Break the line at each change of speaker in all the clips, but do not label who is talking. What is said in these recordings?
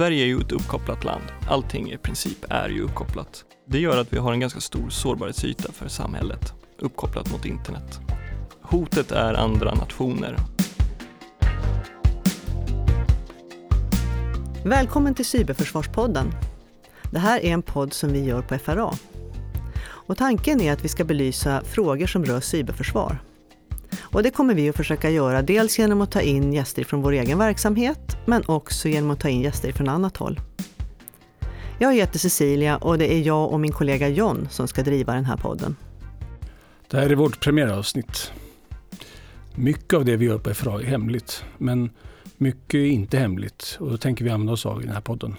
Sverige är ju ett uppkopplat land. Allting i princip är ju uppkopplat. Det gör att vi har en ganska stor sårbarhetsyta för samhället, uppkopplat mot internet. Hotet är andra nationer.
Välkommen till Cyberförsvarspodden. Det här är en podd som vi gör på FRA. Och tanken är att vi ska belysa frågor som rör cyberförsvar. Och det kommer vi att försöka göra dels genom att ta in gäster från vår egen verksamhet, men också genom att ta in gäster från annat håll. Jag heter Cecilia och det är jag och min kollega John som ska driva den här podden.
Det här är vårt premiäravsnitt. Mycket av det vi gör på FRA är hemligt, men mycket är inte hemligt och då tänker vi använda oss av i den här podden.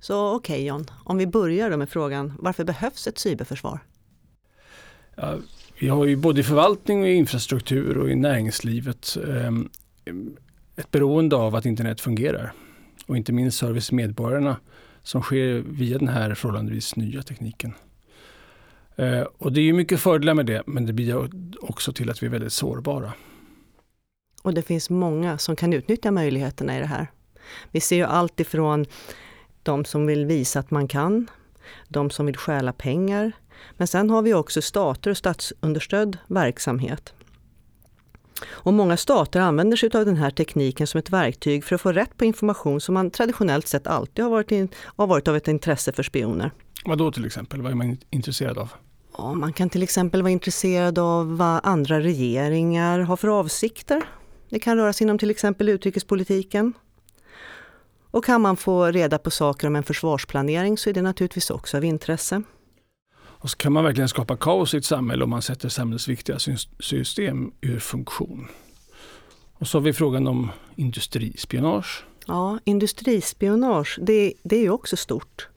Så okej okay, John, om vi börjar då med frågan, varför behövs ett cyberförsvar?
Ja, vi har ju både i förvaltning och i infrastruktur och i näringslivet eh, ett beroende av att internet fungerar. Och inte minst service till medborgarna som sker via den här förhållandevis nya tekniken. Eh, och det är ju mycket fördelar med det, men det bidrar också till att vi är väldigt sårbara.
Och det finns många som kan utnyttja möjligheterna i det här. Vi ser ju allt ifrån de som vill visa att man kan, de som vill stjäla pengar. Men sen har vi också stater och statsunderstödd verksamhet. Och många stater använder sig av den här tekniken som ett verktyg för att få rätt på information som man traditionellt sett alltid har varit, in, har varit av ett intresse för spioner.
Vad då till exempel? Vad är man intresserad av?
Ja, man kan till exempel vara intresserad av vad andra regeringar har för avsikter. Det kan röra sig inom till exempel utrikespolitiken. Och kan man få reda på saker om en försvarsplanering så är det naturligtvis också av intresse.
Och så kan man verkligen skapa kaos i ett samhälle om man sätter samhällsviktiga system ur funktion. Och så har vi frågan om industrispionage.
Ja, industrispionage, det, det är ju också stort.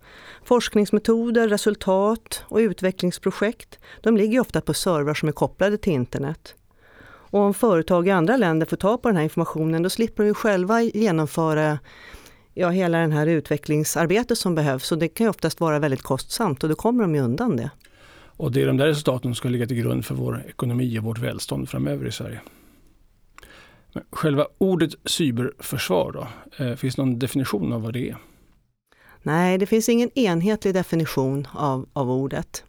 Forskningsmetoder, resultat och utvecklingsprojekt, de ligger ofta på servrar som är kopplade till internet. Och om företag i andra länder får ta på den här informationen, då slipper de ju själva genomföra ja, hela den här utvecklingsarbetet som behövs. Och det kan ju oftast vara väldigt kostsamt och då kommer de ju undan det.
Och det är de där resultaten som ska ligga till grund för vår ekonomi och vårt välstånd framöver i Sverige. Men själva ordet cyberförsvar då? Eh, finns det någon definition av vad det är?
Nej, det finns ingen enhetlig definition av, av ordet.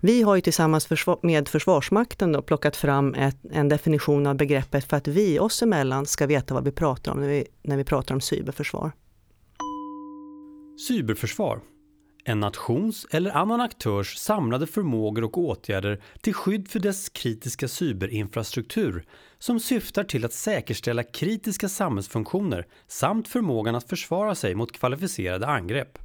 Vi har ju tillsammans med Försvarsmakten då plockat fram ett, en definition av begreppet för att vi oss emellan ska veta vad vi pratar om när vi, när vi pratar om cyberförsvar.
Cyberförsvar. En nations eller annan aktörs samlade förmågor och åtgärder till skydd för dess kritiska cyberinfrastruktur som syftar till att säkerställa kritiska samhällsfunktioner samt förmågan att försvara sig mot kvalificerade angrepp.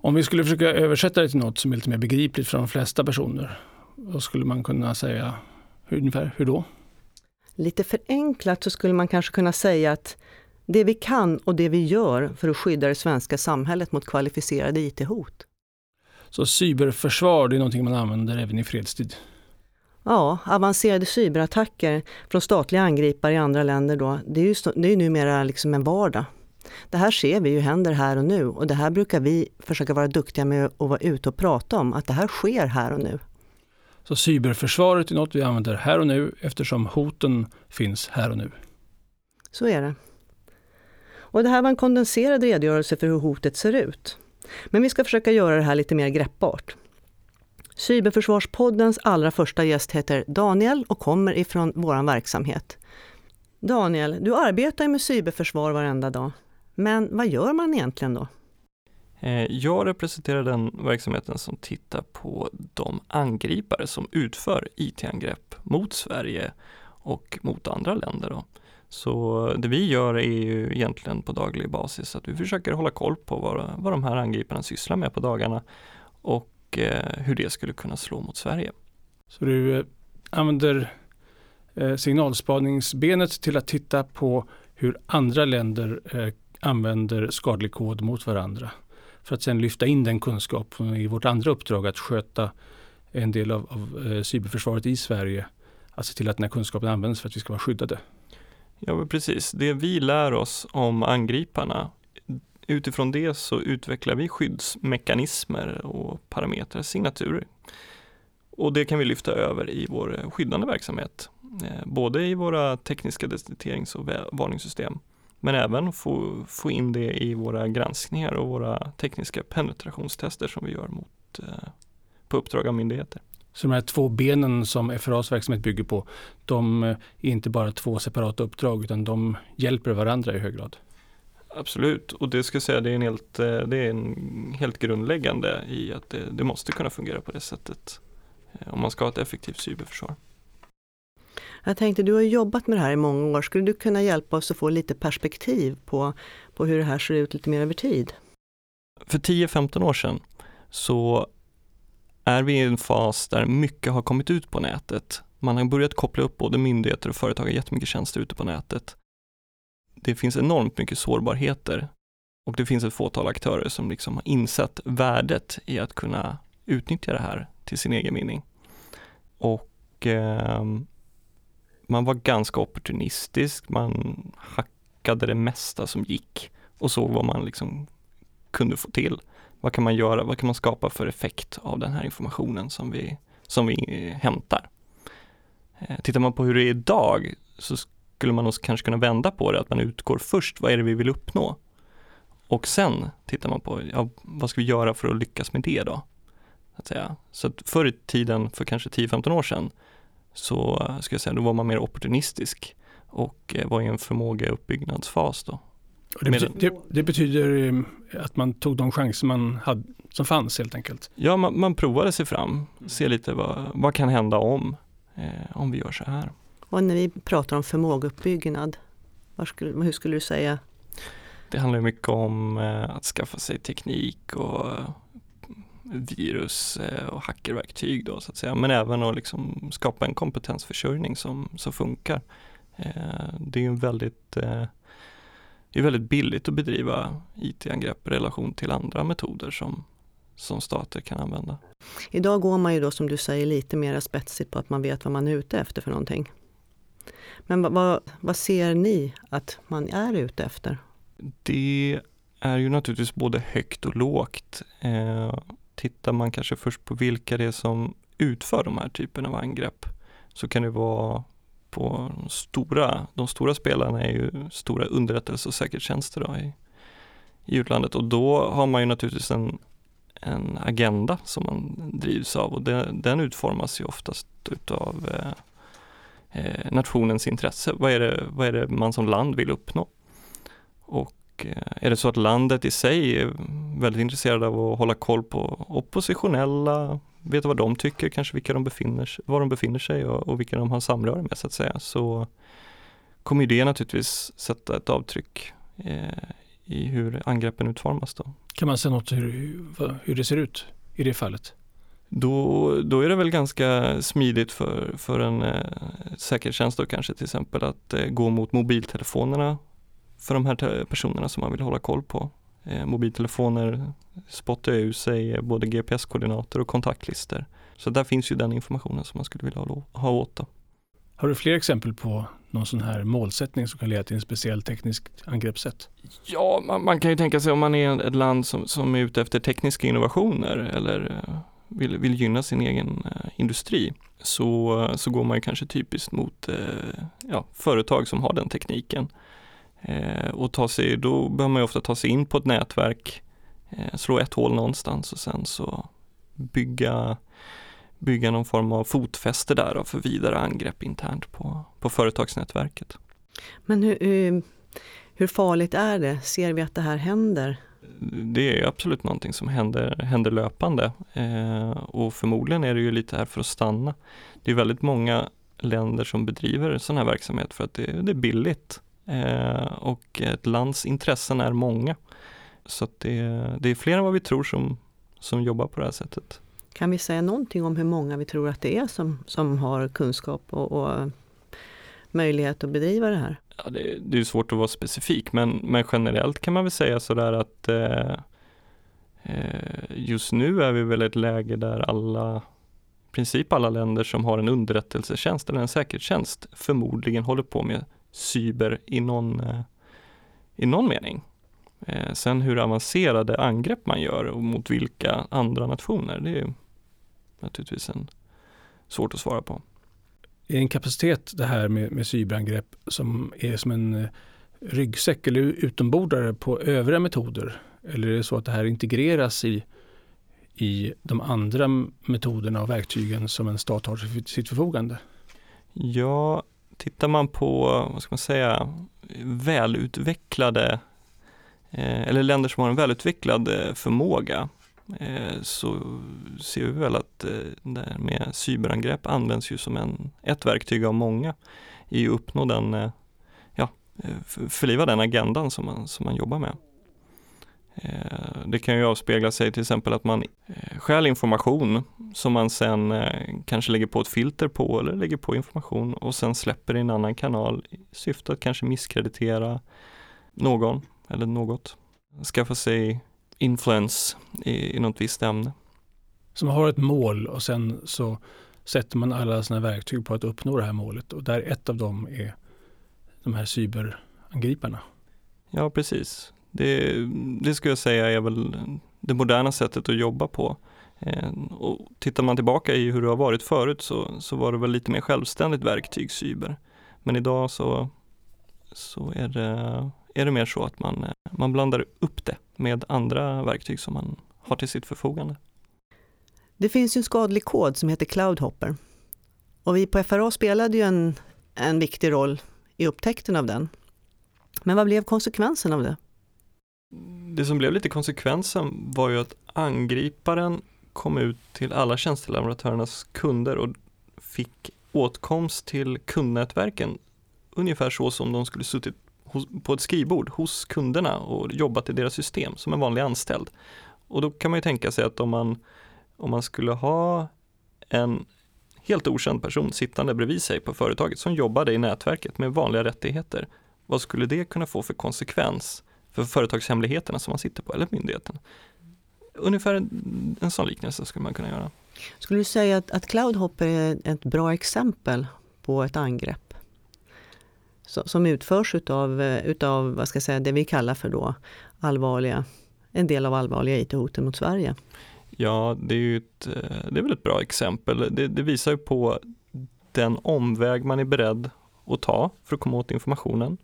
Om vi skulle försöka översätta det till något som är lite mer begripligt för de flesta personer, vad skulle man kunna säga? Ungefär hur då?
Lite förenklat så skulle man kanske kunna säga att det vi kan och det vi gör för att skydda det svenska samhället mot kvalificerade IT-hot.
Så cyberförsvar, det är någonting man använder även i fredstid?
Ja, avancerade cyberattacker från statliga angripare i andra länder då, det är ju det är numera liksom en vardag. Det här ser vi ju händer här och nu och det här brukar vi försöka vara duktiga med att vara ute och prata om, att det här sker här och nu.
Så cyberförsvaret är något vi använder här och nu eftersom hoten finns här och nu?
Så är det. Och det här var en kondenserad redogörelse för hur hotet ser ut. Men vi ska försöka göra det här lite mer greppbart. Cyberförsvarspoddens allra första gäst heter Daniel och kommer ifrån vår verksamhet. Daniel, du arbetar med cyberförsvar varenda dag. Men vad gör man egentligen då?
Eh, jag representerar den verksamheten som tittar på de angripare som utför IT-angrepp mot Sverige och mot andra länder. Då. Så det vi gör är ju egentligen på daglig basis att vi försöker hålla koll på vad, vad de här angriparna sysslar med på dagarna och eh, hur det skulle kunna slå mot Sverige.
Så du eh, använder eh, signalspaningsbenet till att titta på hur andra länder eh, använder skadlig kod mot varandra för att sedan lyfta in den kunskapen i vårt andra uppdrag att sköta en del av, av eh, cyberförsvaret i Sverige. Att se till att den här kunskapen används för att vi ska vara skyddade.
Ja, precis. Det vi lär oss om angriparna, utifrån det så utvecklar vi skyddsmekanismer och parametrar, signaturer. Och det kan vi lyfta över i vår skyddande verksamhet, eh, både i våra tekniska detekterings och varningssystem, men även få, få in det i våra granskningar och våra tekniska penetrationstester som vi gör mot, eh, på uppdrag av myndigheter.
Så de här två benen som FRAs verksamhet bygger på, de är inte bara två separata uppdrag utan de hjälper varandra i hög grad?
Absolut, och det ska jag säga det är en helt, eh, det är en helt grundläggande i att det, det måste kunna fungera på det sättet eh, om man ska ha ett effektivt cyberförsvar.
Jag tänkte, du har jobbat med det här i många år. Skulle du kunna hjälpa oss att få lite perspektiv på, på hur det här ser ut lite mer över tid?
För 10-15 år sedan så är vi i en fas där mycket har kommit ut på nätet. Man har börjat koppla upp både myndigheter och företag har jättemycket tjänster ute på nätet. Det finns enormt mycket sårbarheter och det finns ett fåtal aktörer som liksom har insett värdet i att kunna utnyttja det här till sin egen vinning. Och eh, man var ganska opportunistisk, man hackade det mesta som gick och såg vad man liksom kunde få till. Vad kan man göra, vad kan man skapa för effekt av den här informationen som vi, som vi eh, hämtar? Eh, tittar man på hur det är idag så skulle man kanske kunna vända på det, att man utgår först, vad är det vi vill uppnå? Och sen tittar man på, ja, vad ska vi göra för att lyckas med det då? Att säga. Så att förr i tiden, för kanske 10-15 år sedan, så ska jag säga, då var man mer opportunistisk och eh, var i en förmågeuppbyggnadsfas då.
Det betyder, det, det, betyder eh, att man tog de chanser man hade, som fanns helt enkelt?
Ja, man, man provade sig fram, se lite vad, vad kan hända om, eh, om vi gör så här.
Och när vi pratar om förmågeuppbyggnad, skulle, hur skulle du säga?
Det handlar mycket om eh, att skaffa sig teknik och virus eh, och hackerverktyg då så att säga, men även att liksom skapa en kompetensförsörjning som, som funkar. Eh, det är en väldigt eh, det är väldigt billigt att bedriva IT-angrepp i relation till andra metoder som, som stater kan använda.
Idag går man ju då som du säger lite mer spetsigt på att man vet vad man är ute efter för någonting. Men vad, vad, ser ni att man är ute efter?
Det är ju naturligtvis både högt och lågt. Eh, tittar man kanske först på vilka det är som utför de här typerna av angrepp så kan det vara på de stora, de stora spelarna är ju stora underrättelse och säkerhetstjänster då i, i utlandet och då har man ju naturligtvis en, en agenda som man drivs av och det, den utformas ju oftast utav eh, eh nationens intresse. Vad är, det, vad är det man som land vill uppnå? Och eh, är det så att landet i sig är väldigt intresserad av att hålla koll på oppositionella, veta vad de tycker, kanske vilka de befinner sig, var de befinner sig och, och vilka de har samröre med så att säga, så kommer det naturligtvis sätta ett avtryck eh, i hur angreppen utformas. Då.
Kan man säga något hur, hur det ser ut i det fallet?
Då, då är det väl ganska smidigt för, för en eh, säkerhetstjänst då kanske till exempel att eh, gå mot mobiltelefonerna för de här personerna som man vill hålla koll på. Eh, mobiltelefoner spottar ur sig både GPS-koordinater och kontaktlistor. Så där finns ju den informationen som man skulle vilja ha, ha åt. Då.
Har du fler exempel på någon sån här målsättning som kan leda till en speciell teknisk angreppssätt?
Ja, man, man, kan ju tänka sig om man är ett land som, som är ute efter tekniska innovationer eller eh, vill, vill gynna sin egen eh, industri så, så går man ju kanske typiskt mot eh, ja, företag som har den tekniken Eh, och ta sig, då behöver man ju ofta ta sig in på ett nätverk, eh, slå ett hål någonstans och sen så bygga, bygga någon form av fotfäste där för vidare angrepp internt på, på företagsnätverket.
Men hur, hur farligt är det? Ser vi att det här händer?
Det är absolut någonting som händer, händer löpande eh, och förmodligen är det ju lite här för att stanna. Det är väldigt många länder som bedriver sån här verksamhet för att det, det är billigt Eh, och ett lands intressen är många. Så det, det, är fler än vad vi tror som, som jobbar på det här sättet.
Kan vi säga någonting om hur många vi tror att det är som, som har kunskap och, och möjlighet att bedriva det här?
Ja, det, det, är svårt att vara specifik men, men generellt kan man väl säga sådär att eh, eh just nu är vi väl i ett läge där alla i princip alla länder som har en underrättelsetjänst eller en säkerhetstjänst förmodligen håller på med cyber i någon, eh, i någon mening. Eh, sen hur avancerade angrepp man gör och mot vilka andra nationer, det är naturligtvis en, svårt att svara på.
Är en kapacitet det här med, med cyberangrepp som är som en ryggsäck eller utombordare på övriga metoder? Eller är det så att det här integreras i, i de andra metoderna och verktygen som en stat har till sitt förfogande?
Ja, tittar man på, vad ska man säga, välutvecklade eh, eller länder som har en välutvecklad eh, förmåga eh, så ser vi väl att det här med cyberangrepp används ju som en, ett verktyg av många i att uppnå den, ja, förliva den agendan som man, som man jobbar med. Eh, det kan ju avspegla sig till exempel att man eh, stjäl information som man sen eh, kanske lägger på ett filter på eller lägger på information och sen släpper i en annan kanal i syfte att kanske misskreditera någon eller något. Skaffa sig influens i, i något visst ämne.
Så man har ett mål och sen så sätter man alla sina verktyg på att uppnå det här målet och där ett av dem är de här cyberangriparna.
Ja, precis. Det, det skulle jag säga är väl det moderna sättet att jobba på. Eh, och tittar man tillbaka i hur det har varit förut så, så var det väl lite mer självständigt verktyg cyber. Men idag så, så är, det, är det mer så att man, eh, man blandar upp det med andra verktyg som man har till sitt förfogande.
Det finns ju en skadlig kod som heter Cloudhopper. Och vi på FRA spelade ju en, en viktig roll i upptäckten av den. Men vad blev konsekvensen av det?
Det som blev lite konsekvensen var ju att angriparen kom ut till alla tjänsteleverantörernas kunder och fick åtkomst till kundnätverken ungefär så som de skulle suttit på ett skrivbord hos kunderna och jobbat i deras system som en vanlig anställd. Och då kan man ju tänka sig att om man, om man skulle ha en helt okänd person sittande bredvid sig på företaget som jobbade i nätverket med vanliga rättigheter, vad skulle det kunna få för konsekvens för företagshemligheterna som man sitter på, eller myndigheten. Ungefär en, en sån liknelse skulle man kunna göra.
Skulle du säga att, att Cloudhopper är ett bra exempel på ett angrepp? Så, som utförs utav, utav vad ska jag säga, det vi kallar för då allvarliga, en del av allvarliga IT-hoten mot Sverige?
Ja, det är ju ett, det är väl ett bra exempel. Det, det visar ju på den omväg man är beredd att ta för att komma åt informationen.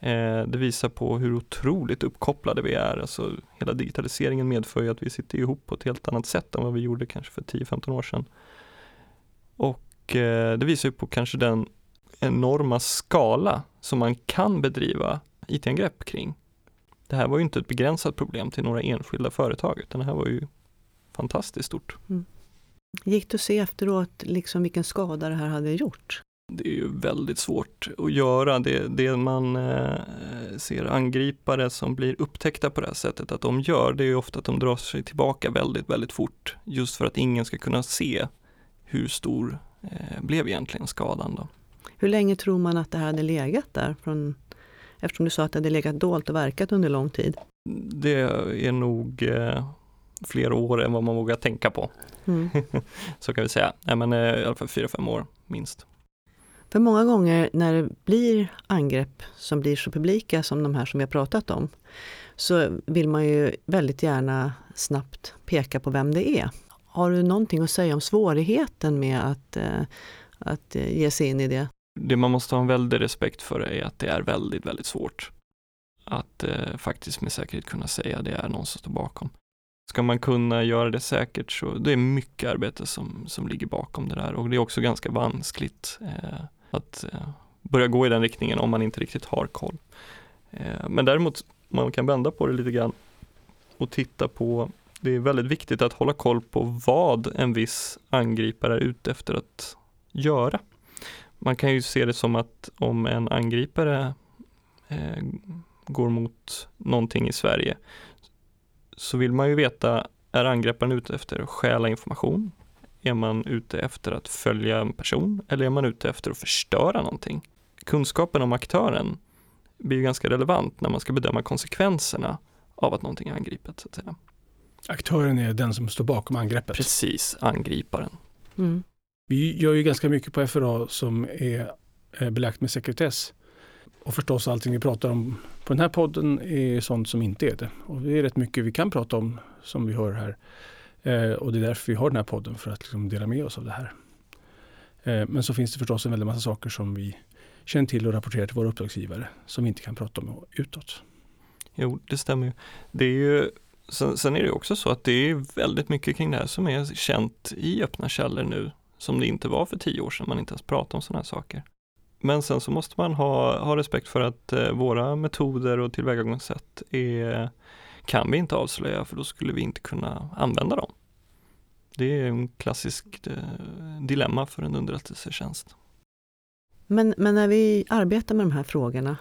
Eh, det visar på hur otroligt uppkopplade vi är. Alltså, hela digitaliseringen medför ju att vi sitter ihop på ett helt annat sätt än vad vi gjorde kanske för 10-15 år sedan. Och eh, det visar ju på kanske den enorma skala som man kan bedriva IT-angrepp kring. Det här var ju inte ett begränsat problem till några enskilda företag utan det här var ju fantastiskt stort. Mm.
Gick det att se efteråt liksom vilken skada det här hade gjort?
Det är ju väldigt svårt att göra. Det, det man eh, ser angripare som blir upptäckta på det här sättet att de gör, det är ju ofta att de drar sig tillbaka väldigt, väldigt fort. Just för att ingen ska kunna se hur stor eh, blev egentligen skadan. Då.
Hur länge tror man att det här hade legat där? Från, eftersom du sa att det hade legat dolt och verkat under lång tid.
Det är nog eh, fler år än vad man vågar tänka på. Mm. Så kan vi säga. Nej, men, eh, I alla fall fyra, fem år minst.
För många gånger när det blir angrepp som blir så publika som de här som vi har pratat om, så vill man ju väldigt gärna snabbt peka på vem det är. Har du någonting att säga om svårigheten med att, eh, att eh, ge sig in i det?
Det man måste ha en väldig respekt för är att det är väldigt, väldigt svårt att eh, faktiskt med säkerhet kunna säga det är någon som står bakom. Ska man kunna göra det säkert så det är mycket arbete som, som ligger bakom det där och det är också ganska vanskligt. Eh, att eh, börja gå i den riktningen om man inte riktigt har koll. Eh, men däremot, man kan vända på det lite grann och titta på, det är väldigt viktigt att hålla koll på vad en viss angripare är ute efter att göra. Man kan ju se det som att om en angripare eh, går mot någonting i Sverige så vill man ju veta, är angriparen ute efter att stjäla information? Är man ute efter att följa en person eller är man ute efter att förstöra någonting? Kunskapen om aktören blir ju ganska relevant när man ska bedöma konsekvenserna av att någonting är angripet. Så att säga.
Aktören är den som står bakom angreppet?
Precis, angriparen.
Mm. Vi gör ju ganska mycket på FRA som är belagt med sekretess. Och förstås allting vi pratar om på den här podden är sånt som inte är det. Och det är rätt mycket vi kan prata om som vi hör här. Eh, och det är därför vi har den här podden, för att liksom dela med oss av det här. Eh, men så finns det förstås en väldig massa saker som vi känner till och rapporterar till våra uppdragsgivare som vi inte kan prata om utåt.
Jo, det stämmer ju. Det är ju sen, sen är det också så att det är väldigt mycket kring det här som är känt i öppna källor nu som det inte var för tio år sedan man inte ens pratade om sådana här saker. Men sen så måste man ha, ha respekt för att eh, våra metoder och tillvägagångssätt är, kan vi inte avslöja för då skulle vi inte kunna använda dem. Det är en klassisk eh, dilemma för en underrättelsetjänst.
Men, men när vi arbetar med de här frågorna,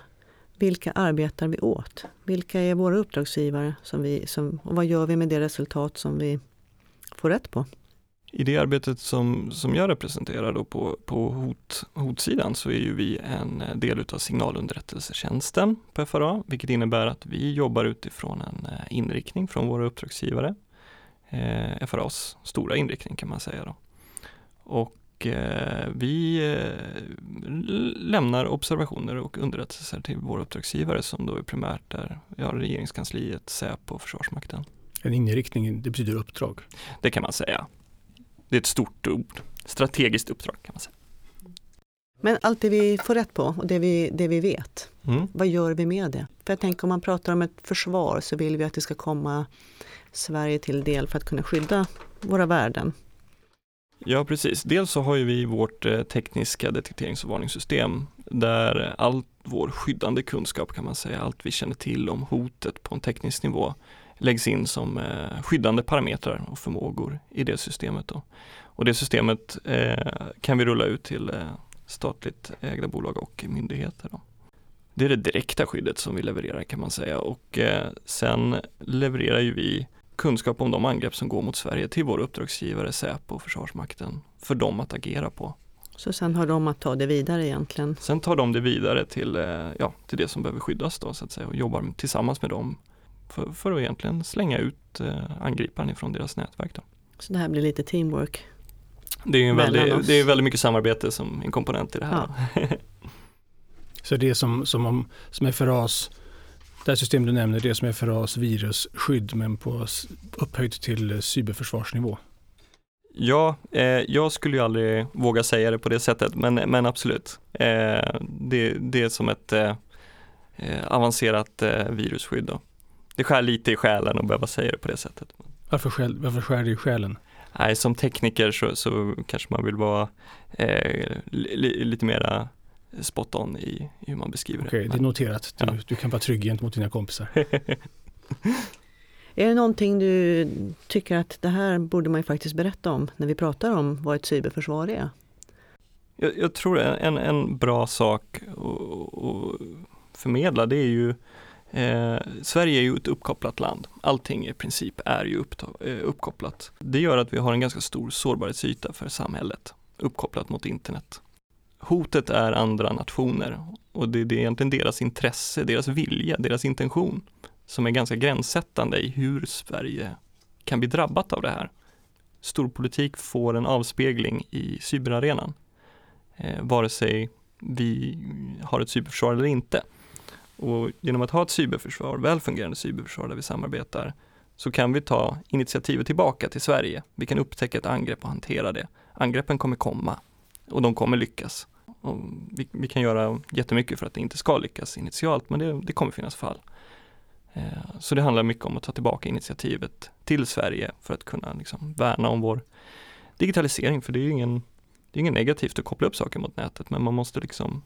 vilka arbetar vi åt? Vilka är våra uppdragsgivare? Som vi, som, och vad gör vi med det resultat som vi får rätt på?
I det arbetet som, som jag representerar då på, på hot, hotsidan så är ju vi en del utav signalunderrättelsetjänsten på FRA, vilket innebär att vi jobbar utifrån en eh, inriktning från våra uppdragsgivare. Eh, FRAs stora inriktning kan man säga. Då. Och eh, vi eh, lämnar observationer och underrättelser till våra uppdragsgivare som då är primärt där vi har regeringskansliet, Säpo och Försvarsmakten.
En inriktning, det betyder uppdrag?
Det kan man säga. Det är ett stort ord. Strategiskt uppdrag kan man säga.
Men allt det vi får rätt på och det vi, det vi vet,
Mm.
vad gör vi med det? För jag tänker om man pratar om ett försvar så vill vi att det ska komma Sverige till del för att kunna skydda våra värden.
Ja, precis. Dels så har ju vi vårt eh, tekniska detekterings och varningssystem där all vår skyddande kunskap kan man säga, allt vi känner till om hotet på en teknisk nivå läggs in som eh, skyddande parametrar och förmågor i det systemet. Då. Och det systemet eh, kan vi rulla ut till eh, statligt ägda bolag och myndigheter. Då. Det är det direkta skyddet som vi levererar kan man säga och sen levererar ju vi kunskap om de angrepp som går mot Sverige till våra uppdragsgivare Säpo och Försvarsmakten för dem att agera på.
Så sen har de att ta det vidare egentligen.
Sen tar de det vidare till, ja, till det som behöver skyddas då så att säga och jobbar tillsammans med dem för, för att egentligen slänga ut eh, angriparen ifrån deras nätverk. Då.
Så det här blir lite teamwork.
Det är,
Mellan
väldigt, det är väldigt mycket samarbete som en komponent i det här.
Ja.
Så det är som, som, om, som FRAs, det här systemet du nämner, det är som FRAs virusskydd men på, upphöjt till cyberförsvarsnivå.
Ja, eh, jag skulle ju aldrig våga säga det på det sättet, men, men absolut. Eh, det, det är som ett eh, eh, avancerat eh, virusskydd. Då. Det skär lite i själen att behöva säga det på det sättet.
Varför, skäl, varför skär det i själen?
Nej, som tekniker så, så kanske man vill vara eh, li, lite mera spot on i, i hur man beskriver
Okej,
det.
det är noterat. Du,
Ja.
du kan vara trygg gentemot dina kompisar.
Är det någonting du tycker att det här borde man ju faktiskt berätta om när vi pratar om vad ett cyberförsvar är?
Jag, jag tror en, en bra sak att, att förmedla det är ju eh, Sverige är ju ett uppkopplat land. Allting i princip är ju upp, eh, uppkopplat. Det gör att vi har en ganska stor sårbarhetsyta för samhället uppkopplat mot internet. Hotet är andra nationer och det, det är egentligen deras intresse, deras vilja, deras intention som är ganska gränssättande i hur Sverige kan bli drabbat av det här. Storpolitik får en avspegling i cyberarenan eh, vare sig vi har ett cyberförsvar eller inte. Och genom att ha ett cyberförsvar, väl fungerande cyberförsvar där vi samarbetar, så kan vi ta initiativet tillbaka till Sverige. Vi kan upptäcka ett angrepp och hantera det. Angreppen kommer komma och de kommer lyckas. Och vi, vi kan göra jättemycket för att det inte ska lyckas initialt, men det, det kommer finnas fall. Eh, Så det handlar mycket om att ta tillbaka initiativet till Sverige för att kunna liksom värna om vår digitalisering, för det är ju ingen det är inget negativt att koppla upp saker mot nätet men man måste liksom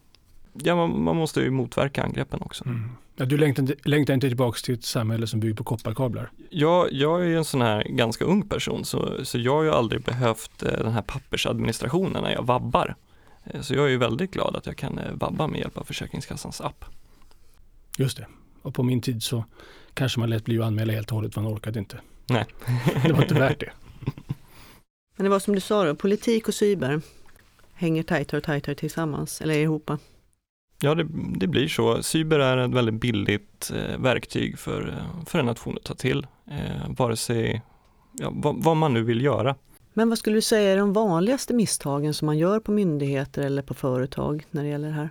Ja, man, man måste ju motverka angreppen också.
Mm. Ja, du längtar, inte- längtar inte tillbaka till ett samhälle som bygger på kopparkablar?
Jag, jag är ju en sån här ganska ung person så, så jag har ju aldrig behövt eh, den här pappersadministrationen när jag vabbar. Eh, Så jag är ju väldigt glad att jag kan eh, vabba med hjälp av Försäkringskassans app.
Just det. Och på min tid så kanske man lät bli att anmäla helt och hållet, för man orkade inte.
Nej.
Det var inte värt det.
Men det var som du sa då, politik och cyber hänger tajtare och tajtare tillsammans, eller ihop.
Ja, det, det blir så. Cyber är ett väldigt billigt eh, verktyg för, eh, för en nation att ta till. Eh, vare sig, ja, vad, vad man nu vill göra.
Men vad skulle du säga är de vanligaste misstagen som man gör på myndigheter eller på företag när det gäller det här?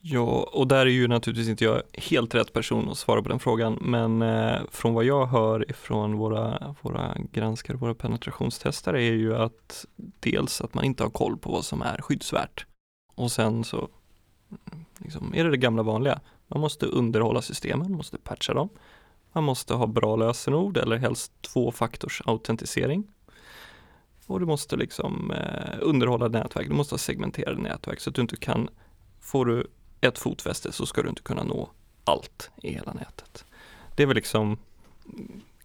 Ja, och där är ju naturligtvis inte jag helt rätt person att svara på den frågan, men eh, från vad jag hör ifrån våra, våra granskare, våra penetrationstestare är ju att dels att man inte har koll på vad som är skyddsvärt och sen så liksom, är det det gamla vanliga. Man måste underhålla systemen, måste patcha dem. Man måste ha bra lösenord eller helst tvåfaktors autentisering. Och du måste liksom eh, underhålla nätverk, du måste ha segmenterade nätverk så att du inte kan, får du ett fotfäste så ska du inte kunna nå allt i hela nätet. Det är väl liksom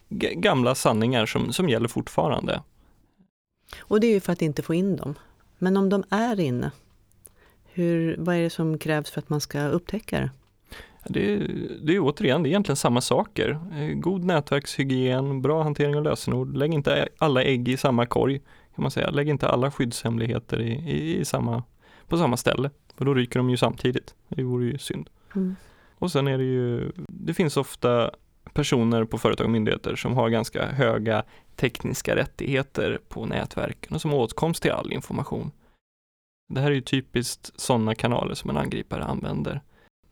gamla sanningar som, som gäller fortfarande.
Och det är ju för att inte få in dem. Men om de är inne, hur, vad är det som krävs för att man ska upptäcka det?
Det är, det är återigen, det är egentligen samma saker. Eh, god nätverkshygien, bra hantering av lösenord. Lägg inte alla ägg i samma korg, kan man säga. Lägg inte alla skyddshemligheter i, i, i samma, på samma ställe. För då ryker de ju samtidigt. Det vore ju synd. Mm. Och sen är det ju, det finns ofta personer på företag och myndigheter som har ganska höga tekniska rättigheter på nätverken och som har åtkomst till all information. Det här är ju typiskt sådana kanaler som en angripare använder.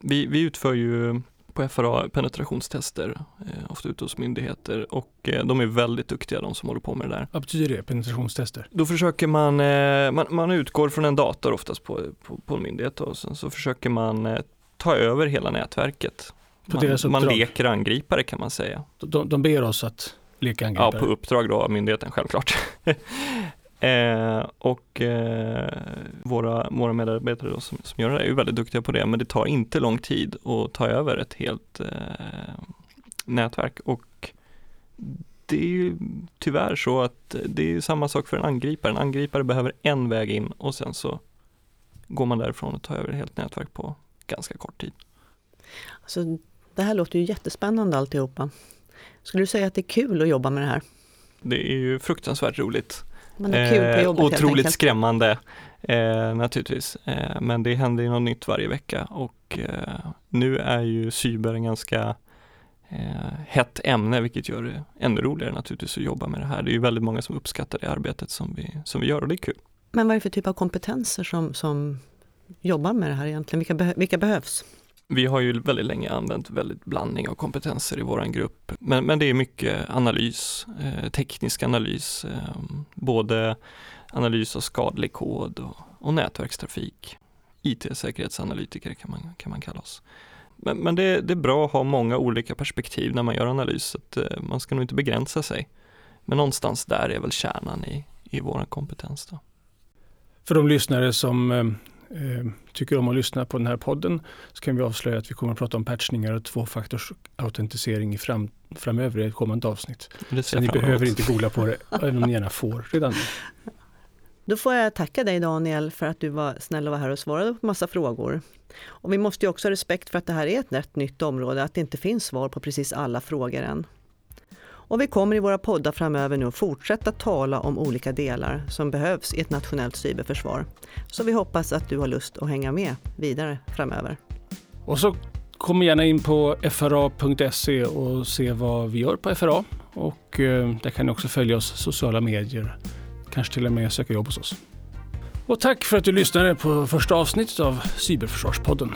Vi, vi utför ju på FRA penetrationstester, eh, ofta ute hos myndigheter och eh, de är väldigt duktiga de som håller på med det där.
Vad betyder det, penetrationstester?
Då försöker man, eh, man, man utgår från en dator oftast på, på, på en myndighet och sen så försöker man eh, ta över hela nätverket. Man, man, leker angripare kan man säga.
De, de ber oss att leka angripare?
Ja, på uppdrag då av myndigheten självklart. Eh, och eh, våra, våra medarbetare då, som, som gör det är ju väldigt duktiga på det, men det tar inte lång tid att ta över ett helt eh, nätverk. Och det är ju tyvärr så att det är samma sak för en angripare. En angripare behöver en väg in och sen så går man därifrån och tar över ett helt nätverk på ganska kort tid.
Alltså, det här låter ju jättespännande alltihopa. Skulle du säga att det är kul att jobba med det här?
Det är ju fruktansvärt roligt.
Man har kul på eh, jobbet,
Otroligt skrämmande eh, naturligtvis. Eh, men det händer ju något nytt varje vecka och nu är ju cyber en ganska hett ämne vilket gör det ännu roligare naturligtvis att jobba med det här. Det är ju väldigt många som uppskattar det arbetet som vi, som vi gör och det är kul.
Men vad är det för typ av kompetenser som, som jobbar med det här egentligen? Vilka, vilka behövs?
Vi har ju väldigt länge använt väldigt blandning av kompetenser i våran grupp. Men, men det är mycket analys, eh, teknisk analys, eh, både analys av skadlig kod och, och nätverkstrafik. IT-säkerhetsanalytiker kan man, kan man kalla oss. Men, men det, det, är bra att ha många olika perspektiv när man gör analys, att, eh, man ska nog inte begränsa sig. Men någonstans där är väl kärnan i, i vår kompetens. Då.
För de lyssnare som eh, tycker om att lyssna på den här podden så kan vi avslöja att vi kommer att prata om patchningar och tvåfaktorsautentisering fram, framöver i ett kommande avsnitt. Så ni behöver inte googla på det, även om ni gärna får redan nu.
Då får jag tacka dig Daniel för att du var snäll och var här och svarade på massa frågor. Och vi måste ju också ha respekt för att det här är ett rätt nytt område, att det inte finns svar på precis alla frågor än. Och vi kommer i våra poddar framöver nu fortsätta tala om olika delar som behövs i ett nationellt cyberförsvar. Så vi hoppas att du har lust att hänga med vidare framöver.
Och så kom gärna in på fra.se och se vad vi gör på FRA. Och eh, där kan ni också följa oss sociala medier. Kanske till och med söka jobb hos oss. Och tack för att du lyssnade på första avsnittet av Cyberförsvarspodden.